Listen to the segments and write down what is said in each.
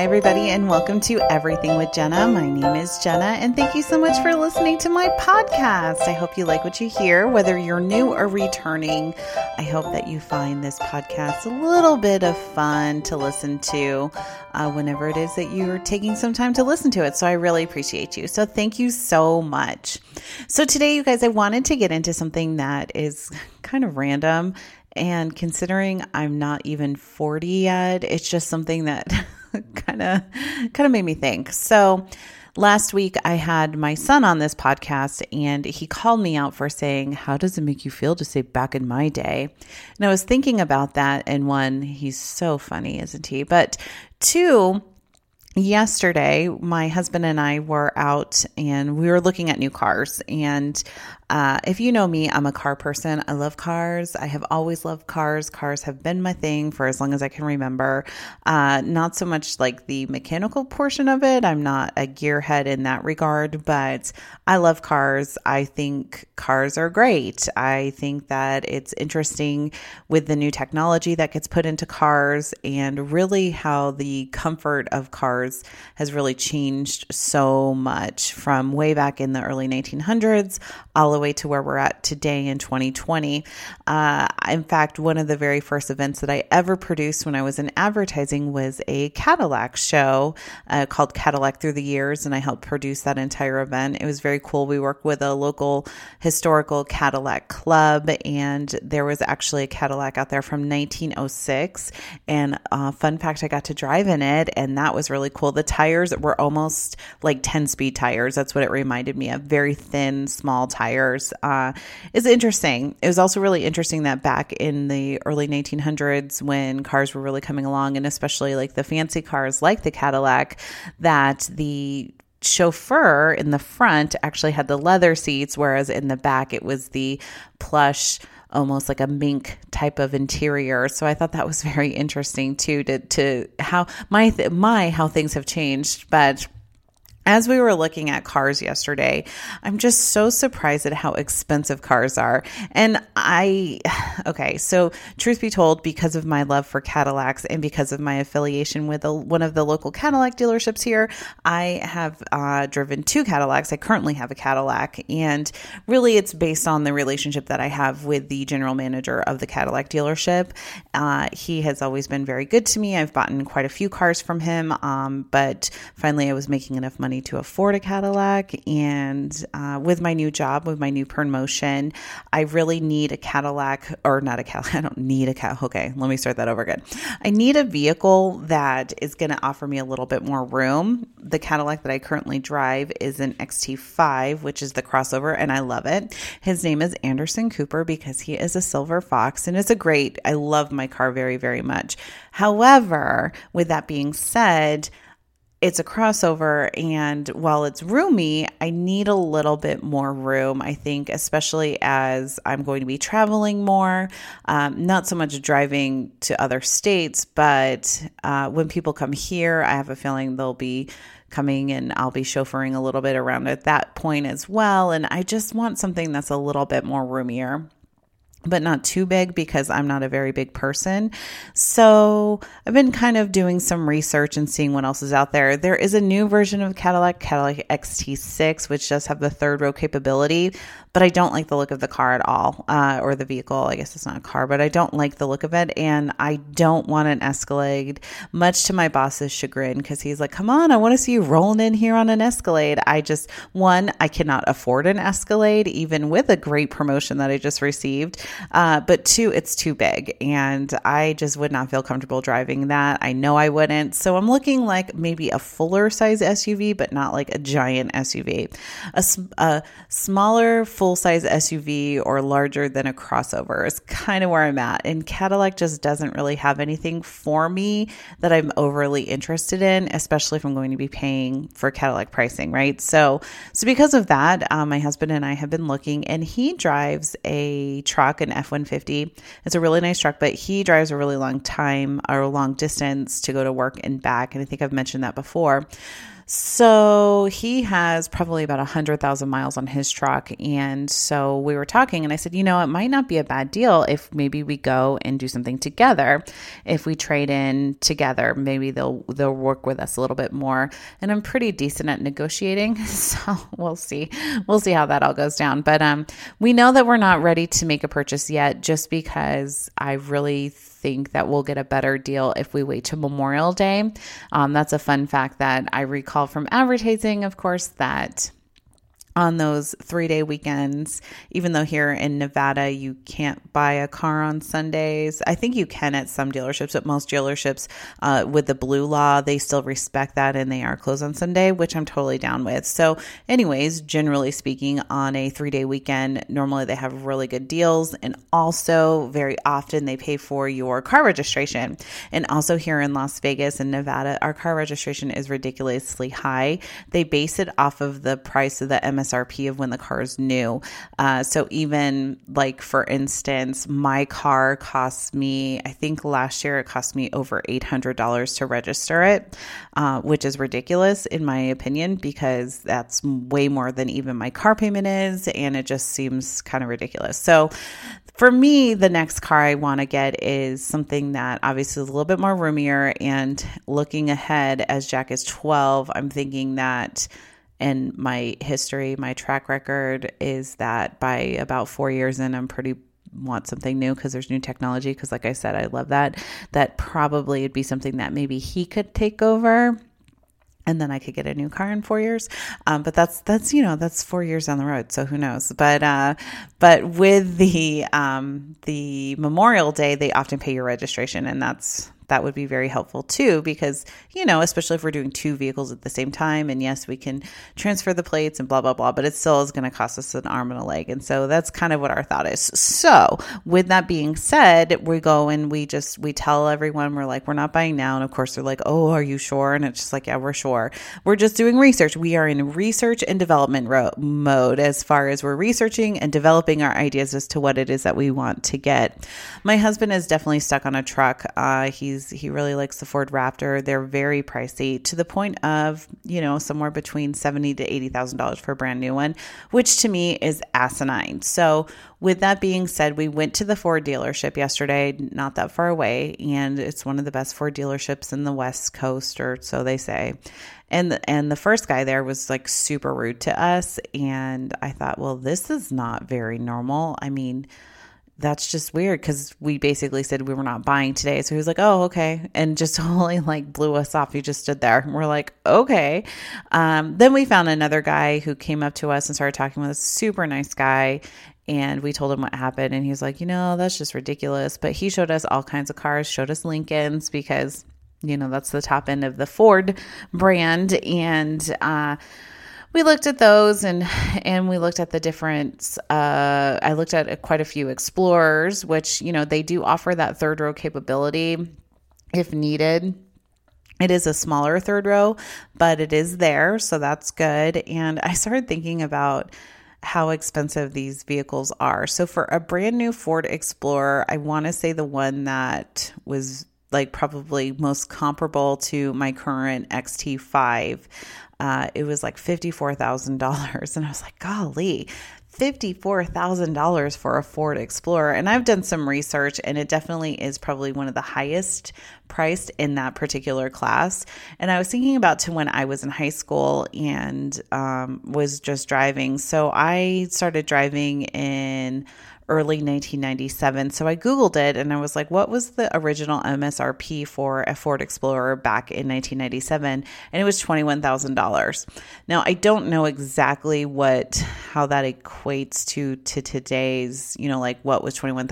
Hi, everybody, and welcome to Everything with Jenna. My name is Jenna, and thank you so much for listening to my podcast. I hope you like what you hear, whether you're new or returning. I hope that you find this podcast a little bit of fun to listen to uh, whenever it is that you're taking some time to listen to it. So I really appreciate you. So thank you so much. So today, you guys, I wanted to get into something that is kind of random. And considering I'm not even 40 yet, it's just something that kind of kind of made me think. So last week I had my son on this podcast and he called me out for saying, "How does it make you feel to say back in my day?" And I was thinking about that and one, he's so funny, isn't he? But two, yesterday my husband and i were out and we were looking at new cars and uh, if you know me, I'm a car person. I love cars. I have always loved cars. Cars have been my thing for as long as I can remember. Uh, not so much like the mechanical portion of it. I'm not a gearhead in that regard, but I love cars. I think cars are great. I think that it's interesting with the new technology that gets put into cars and really how the comfort of cars has really changed so much from way back in the early 1900s all the way to where we're at today in 2020. Uh, in fact, one of the very first events that I ever produced when I was in advertising was a Cadillac show uh, called Cadillac Through the Years, and I helped produce that entire event. It was very cool. We worked with a local historical Cadillac club, and there was actually a Cadillac out there from 1906. And uh, fun fact, I got to drive in it, and that was really cool. The tires were almost like 10 speed tires. That's what it reminded me of. Very thin, small tires uh, is interesting. It was also really interesting that back in the early 1900s, when cars were really coming along, and especially like the fancy cars like the Cadillac, that the chauffeur in the front actually had the leather seats, whereas in the back it was the plush almost like a mink type of interior. So I thought that was very interesting too to to how my my how things have changed, but as we were looking at cars yesterday, I'm just so surprised at how expensive cars are. And I, okay, so truth be told, because of my love for Cadillacs and because of my affiliation with a, one of the local Cadillac dealerships here, I have uh, driven two Cadillacs. I currently have a Cadillac. And really, it's based on the relationship that I have with the general manager of the Cadillac dealership. Uh, he has always been very good to me. I've bought quite a few cars from him, um, but finally, I was making enough money to afford a Cadillac. And uh, with my new job, with my new promotion, I really need a Cadillac, or not a Cadillac. I don't need a Cadillac. Okay, let me start that over again. I need a vehicle that is going to offer me a little bit more room. The Cadillac that I currently drive is an XT5, which is the crossover, and I love it. His name is Anderson Cooper because he is a silver fox, and it's a great, I love my car very, very much. However, with that being said, it's a crossover and while it's roomy i need a little bit more room i think especially as i'm going to be traveling more. Um, not so much driving to other states but uh, when people come here i have a feeling they'll be coming and i'll be chauffeuring a little bit around at that point as well and i just want something that's a little bit more roomier but not too big because I'm not a very big person. So I've been kind of doing some research and seeing what else is out there. There is a new version of Cadillac, Cadillac XT6, which does have the third row capability, but I don't like the look of the car at all, uh, or the vehicle. I guess it's not a car, but I don't like the look of it. And I don't want an Escalade, much to my boss's chagrin, because he's like, come on, I want to see you rolling in here on an Escalade. I just, one, I cannot afford an Escalade, even with a great promotion that I just received. Uh, but two, it's too big. And I just would not feel comfortable driving that. I know I wouldn't. So I'm looking like maybe a fuller size SUV, but not like a giant SUV. A, a smaller full size SUV or larger than a crossover is kind of where I'm at. And Cadillac just doesn't really have anything for me that I'm overly interested in, especially if I'm going to be paying for Cadillac pricing, right? So, so because of that, um, my husband and I have been looking, and he drives a truck an F 150. It's a really nice truck, but he drives a really long time or a long distance to go to work and back. And I think I've mentioned that before. So he has probably about 100,000 miles on his truck. And so we were talking, and I said, you know, it might not be a bad deal if maybe we go and do something together. If we trade in together, maybe they'll they'll work with us a little bit more. And I'm pretty decent at negotiating, so we'll see. We'll see how that all goes down. But um, we know that we're not ready to make a purchase yet, just because I really think that we'll get a better deal if we wait to Memorial Day. Um, that's a fun fact that I recall from advertising, of course, that on those three day weekends, even though here in Nevada you can't buy a car on Sundays. I think you can at some dealerships, but most dealerships uh, with the blue law, they still respect that and they are closed on Sunday, which I'm totally down with. So, anyways, generally speaking, on a three day weekend, normally they have really good deals. And also, very often, they pay for your car registration. And also, here in Las Vegas and Nevada, our car registration is ridiculously high. They base it off of the price of the MS MSRP of when the car is new. Uh, so even like for instance, my car cost me, I think last year it cost me over eight hundred dollars to register it, uh, which is ridiculous in my opinion because that's way more than even my car payment is, and it just seems kind of ridiculous. So for me, the next car I want to get is something that obviously is a little bit more roomier. And looking ahead, as Jack is 12, I'm thinking that and my history, my track record is that by about four years in, I'm pretty want something new because there's new technology. Because, like I said, I love that. That probably would be something that maybe he could take over and then I could get a new car in four years. Um, but that's that's you know that's four years down the road, so who knows? But uh, but with the um, the Memorial Day, they often pay your registration, and that's that would be very helpful too, because, you know, especially if we're doing two vehicles at the same time, and yes, we can transfer the plates and blah, blah, blah, but it still is going to cost us an arm and a leg. And so that's kind of what our thought is. So, with that being said, we go and we just, we tell everyone, we're like, we're not buying now. And of course, they're like, oh, are you sure? And it's just like, yeah, we're sure. We're just doing research. We are in research and development ro- mode as far as we're researching and developing our ideas as to what it is that we want to get. My husband is definitely stuck on a truck. Uh, he's he really likes the Ford Raptor. They're very pricey to the point of you know somewhere between seventy to eighty thousand dollars for a brand new one, which to me is asinine. So with that being said, we went to the Ford dealership yesterday, not that far away, and it's one of the best Ford dealerships in the West Coast, or so they say. And and the first guy there was like super rude to us, and I thought, well, this is not very normal. I mean that's just weird because we basically said we were not buying today. So he was like, oh, okay. And just totally like blew us off. He just stood there. And we're like, okay. Um, then we found another guy who came up to us and started talking with us. Super nice guy. And we told him what happened. And he's like, you know, that's just ridiculous. But he showed us all kinds of cars, showed us Lincolns because, you know, that's the top end of the Ford brand. And, uh, we looked at those and and we looked at the different uh, i looked at quite a few explorers which you know they do offer that third row capability if needed. It is a smaller third row but it is there so that's good. And i started thinking about how expensive these vehicles are. So for a brand new ford explorer i want to say the one that was like probably most comparable to my current XT5 uh, it was like $54,000. And I was like, golly, $54,000 for a Ford Explorer. And I've done some research, and it definitely is probably one of the highest priced in that particular class. And I was thinking about to when I was in high school and um, was just driving. So I started driving in early 1997. So I Googled it and I was like, what was the original MSRP for a Ford Explorer back in 1997? And it was $21,000. Now, I don't know exactly what, how that equates to, to today's, you know, like what was $21,000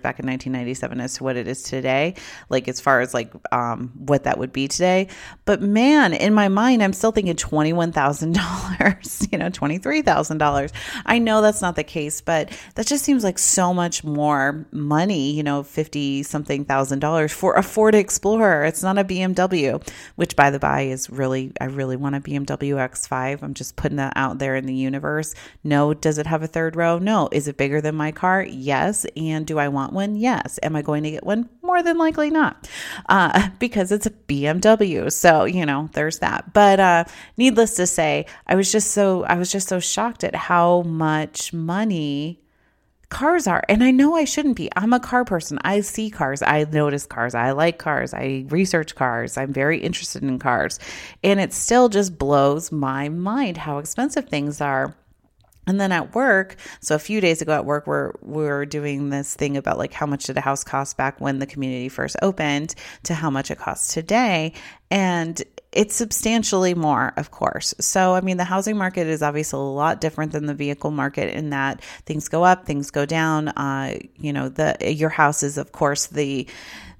back in 1997 as to what it is today, like as far as like um, what that would be today. But man, in my mind, I'm still thinking $21,000, you know, $23,000. I know that's not the case, but that just seems like like so much more money, you know, 50 something thousand dollars for a Ford Explorer. It's not a BMW, which by the by is really, I really want a BMW X5. I'm just putting that out there in the universe. No, does it have a third row? No. Is it bigger than my car? Yes. And do I want one? Yes. Am I going to get one? More than likely not, uh, because it's a BMW. So, you know, there's that. But uh, needless to say, I was just so, I was just so shocked at how much money cars are. And I know I shouldn't be. I'm a car person. I see cars. I notice cars. I like cars. I research cars. I'm very interested in cars. And it still just blows my mind how expensive things are. And then at work, so a few days ago at work, we're we're doing this thing about like how much did a house cost back when the community first opened to how much it costs today, and it's substantially more, of course. So, I mean, the housing market is obviously a lot different than the vehicle market in that things go up, things go down. Uh, you know, the your house is, of course, the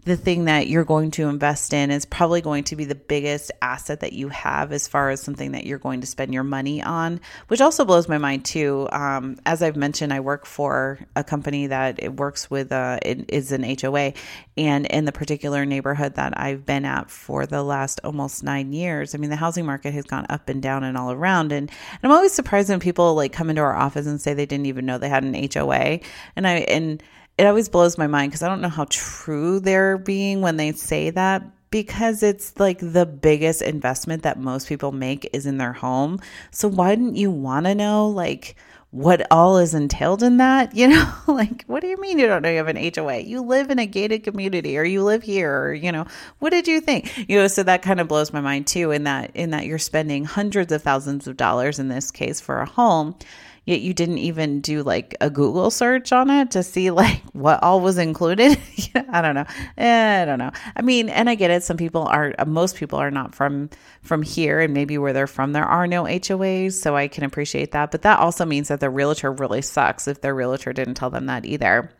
the thing that you're going to invest in is probably going to be the biggest asset that you have as far as something that you're going to spend your money on, which also blows my mind too. Um, as I've mentioned, I work for a company that it works with, uh, it is an HOA. And in the particular neighborhood that I've been at for the last almost nine years, I mean, the housing market has gone up and down and all around. And, and I'm always surprised when people like come into our office and say they didn't even know they had an HOA. And I, and, it always blows my mind because I don't know how true they're being when they say that because it's like the biggest investment that most people make is in their home. So why didn't you want to know like what all is entailed in that? You know, like what do you mean you don't know you have an HOA? You live in a gated community or you live here or you know, what did you think? You know, so that kind of blows my mind too in that in that you're spending hundreds of thousands of dollars in this case for a home yet you didn't even do like a Google search on it to see like what all was included. I don't know. Eh, I don't know. I mean, and I get it. Some people are, most people are not from from here, and maybe where they're from, there are no HOAs, so I can appreciate that. But that also means that the realtor really sucks if their realtor didn't tell them that either.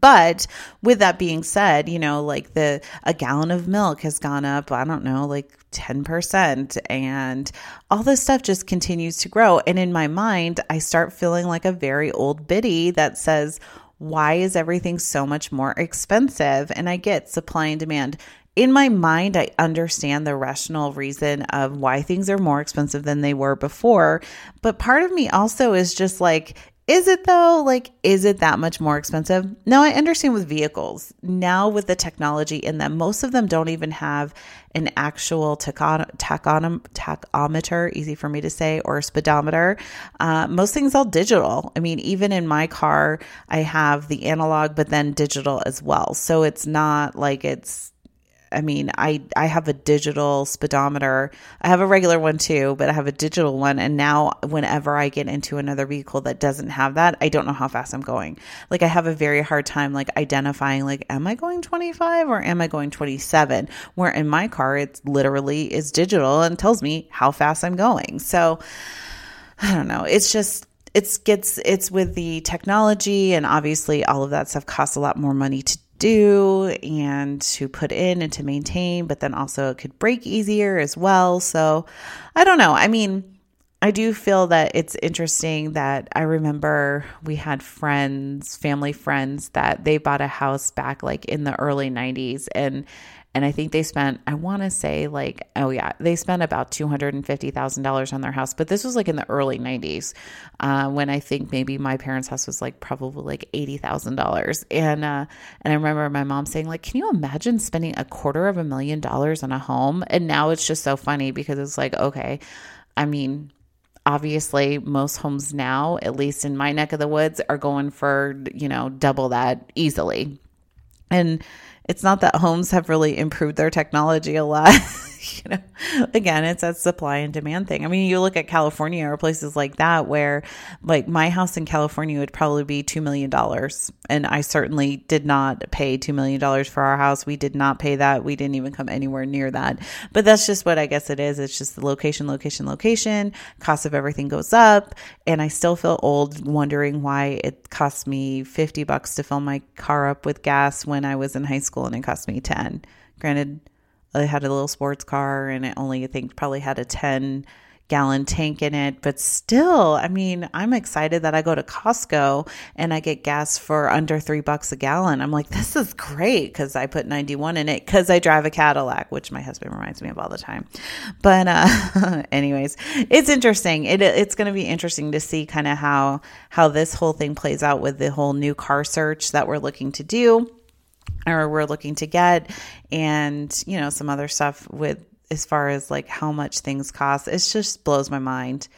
But with that being said, you know, like the a gallon of milk has gone up, I don't know, like 10% and all this stuff just continues to grow. And in my mind, I start feeling like a very old biddy that says, why is everything so much more expensive? And I get supply and demand. In my mind, I understand the rational reason of why things are more expensive than they were before. But part of me also is just like, is it though? Like, is it that much more expensive? Now, I understand with vehicles, now with the technology in them, most of them don't even have an actual tachon- tachometer, easy for me to say, or speedometer. Uh, most things all digital. I mean, even in my car, I have the analog, but then digital as well. So it's not like it's I mean, I I have a digital speedometer. I have a regular one too, but I have a digital one and now whenever I get into another vehicle that doesn't have that, I don't know how fast I'm going. Like I have a very hard time like identifying like am I going 25 or am I going 27? Where in my car it's literally is digital and tells me how fast I'm going. So I don't know. It's just it's gets it's with the technology and obviously all of that stuff costs a lot more money to do and to put in and to maintain, but then also it could break easier as well. So I don't know. I mean, I do feel that it's interesting that I remember we had friends, family friends, that they bought a house back like in the early 90s and and I think they spent, I want to say like, oh yeah, they spent about $250,000 on their house. But this was like in the early 90s uh, when I think maybe my parents' house was like probably like $80,000. And, uh, and I remember my mom saying like, can you imagine spending a quarter of a million dollars on a home? And now it's just so funny because it's like, okay, I mean, obviously most homes now at least in my neck of the woods are going for you know double that easily and it's not that homes have really improved their technology a lot. you know, again, it's a supply and demand thing. I mean, you look at California or places like that where, like, my house in California would probably be $2 million. And I certainly did not pay $2 million for our house. We did not pay that. We didn't even come anywhere near that. But that's just what I guess it is. It's just the location, location, location. Cost of everything goes up. And I still feel old wondering why it cost me 50 bucks to fill my car up with gas when I was in high school and it cost me 10. Granted, I had a little sports car and it only, I think, probably had a 10 gallon tank in it. But still, I mean, I'm excited that I go to Costco and I get gas for under three bucks a gallon. I'm like, this is great because I put 91 in it because I drive a Cadillac, which my husband reminds me of all the time. But, uh, anyways, it's interesting. It, it's going to be interesting to see kind of how, how this whole thing plays out with the whole new car search that we're looking to do or we're looking to get and you know some other stuff with as far as like how much things cost it just blows my mind.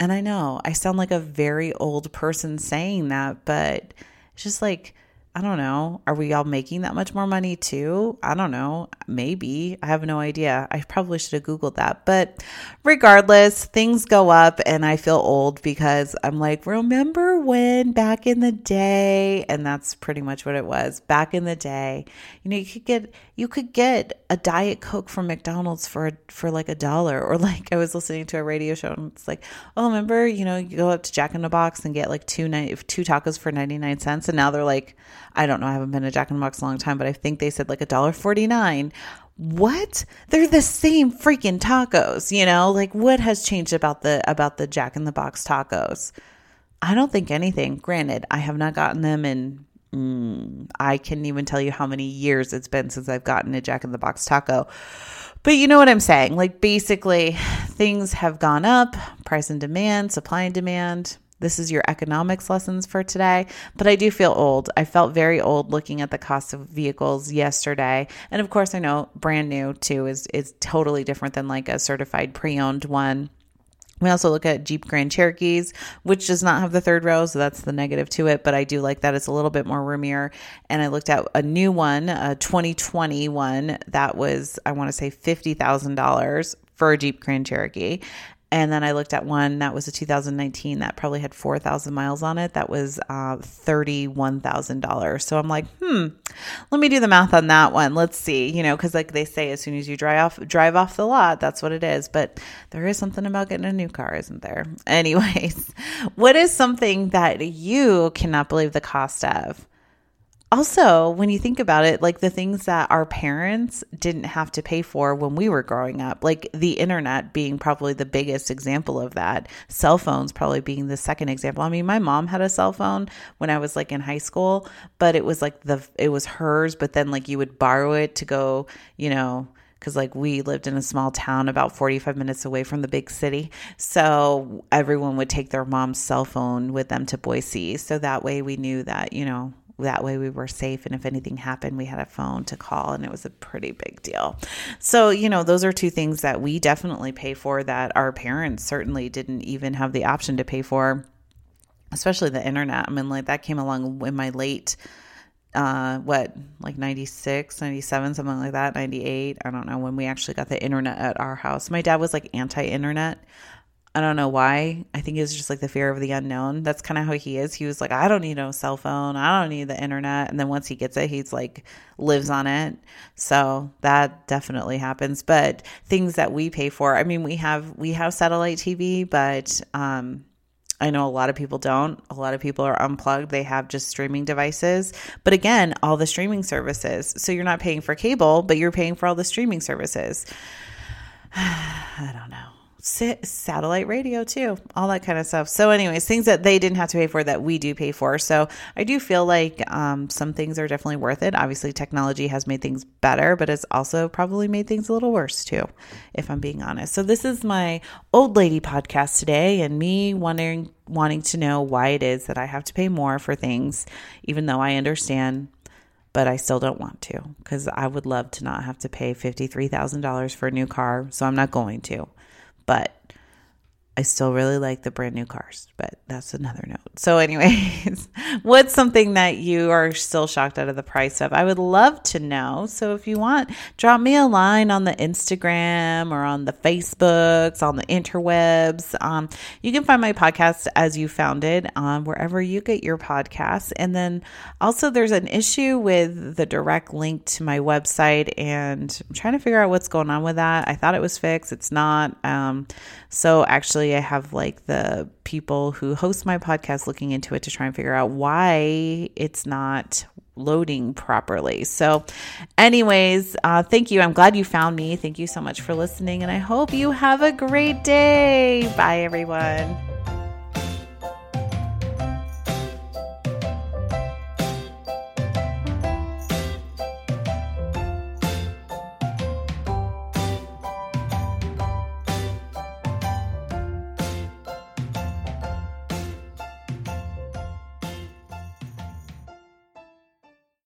And i know i sound like a very old person saying that but it's just like I don't know. Are we all making that much more money too? I don't know. Maybe. I have no idea. I probably should have Googled that. But regardless, things go up and I feel old because I'm like, remember when back in the day? And that's pretty much what it was. Back in the day, you know, you could get you could get a diet coke from McDonald's for for like a dollar or like I was listening to a radio show and it's like, "Oh, remember, you know, you go up to Jack in the Box and get like two night two tacos for 99 cents and now they're like I don't know, I haven't been to Jack in the Box a long time, but I think they said like a dollar forty nine. What? They're the same freaking tacos, you know? Like what has changed about the about the Jack in the Box tacos? I don't think anything. Granted, I have not gotten them in mm, I can't even tell you how many years it's been since I've gotten a Jack in the Box taco. But you know what I'm saying? Like basically things have gone up, price and demand, supply and demand. This is your economics lessons for today. But I do feel old. I felt very old looking at the cost of vehicles yesterday. And of course, I know brand new too is is totally different than like a certified pre-owned one. We also look at Jeep Grand Cherokees, which does not have the third row, so that's the negative to it. But I do like that it's a little bit more roomier. And I looked at a new one, a 2020 one that was, I want to say, fifty thousand dollars for a Jeep Grand Cherokee. And then I looked at one that was a 2019 that probably had 4,000 miles on it. That was uh, $31,000. So I'm like, hmm, let me do the math on that one. Let's see, you know, because like they say, as soon as you drive off, drive off the lot, that's what it is. But there is something about getting a new car, isn't there? Anyways, what is something that you cannot believe the cost of? Also, when you think about it, like the things that our parents didn't have to pay for when we were growing up, like the internet being probably the biggest example of that, cell phones probably being the second example. I mean, my mom had a cell phone when I was like in high school, but it was like the it was hers, but then like you would borrow it to go, you know, because like we lived in a small town about 45 minutes away from the big city. So everyone would take their mom's cell phone with them to Boise. So that way we knew that, you know, that way we were safe and if anything happened we had a phone to call and it was a pretty big deal. So you know those are two things that we definitely pay for that our parents certainly didn't even have the option to pay for especially the internet. I mean like that came along in my late uh what like 96 97 something like that 98 i don't know when we actually got the internet at our house. My dad was like anti-internet I don't know why. I think it's just like the fear of the unknown. That's kind of how he is. He was like, I don't need no cell phone. I don't need the internet. And then once he gets it, he's like lives on it. So that definitely happens. But things that we pay for, I mean, we have we have satellite TV, but um I know a lot of people don't. A lot of people are unplugged. They have just streaming devices. But again, all the streaming services. So you're not paying for cable, but you're paying for all the streaming services. I don't know satellite radio too, all that kind of stuff. So, anyways, things that they didn't have to pay for that we do pay for. So, I do feel like um, some things are definitely worth it. Obviously, technology has made things better, but it's also probably made things a little worse too, if I'm being honest. So, this is my old lady podcast today, and me wanting wanting to know why it is that I have to pay more for things, even though I understand but I still don't want to because I would love to not have to pay $53,000 for a new car. So I'm not going to but I still really like the brand new cars, but that's another note. So, anyways, what's something that you are still shocked out of the price of? I would love to know. So, if you want, drop me a line on the Instagram or on the Facebooks, on the interwebs. Um, you can find my podcast as you found it um, wherever you get your podcasts. And then also, there's an issue with the direct link to my website, and I'm trying to figure out what's going on with that. I thought it was fixed, it's not. Um, so, actually, I have like the people who host my podcast looking into it to try and figure out why it's not loading properly. So, anyways, uh, thank you. I'm glad you found me. Thank you so much for listening, and I hope you have a great day. Bye, everyone.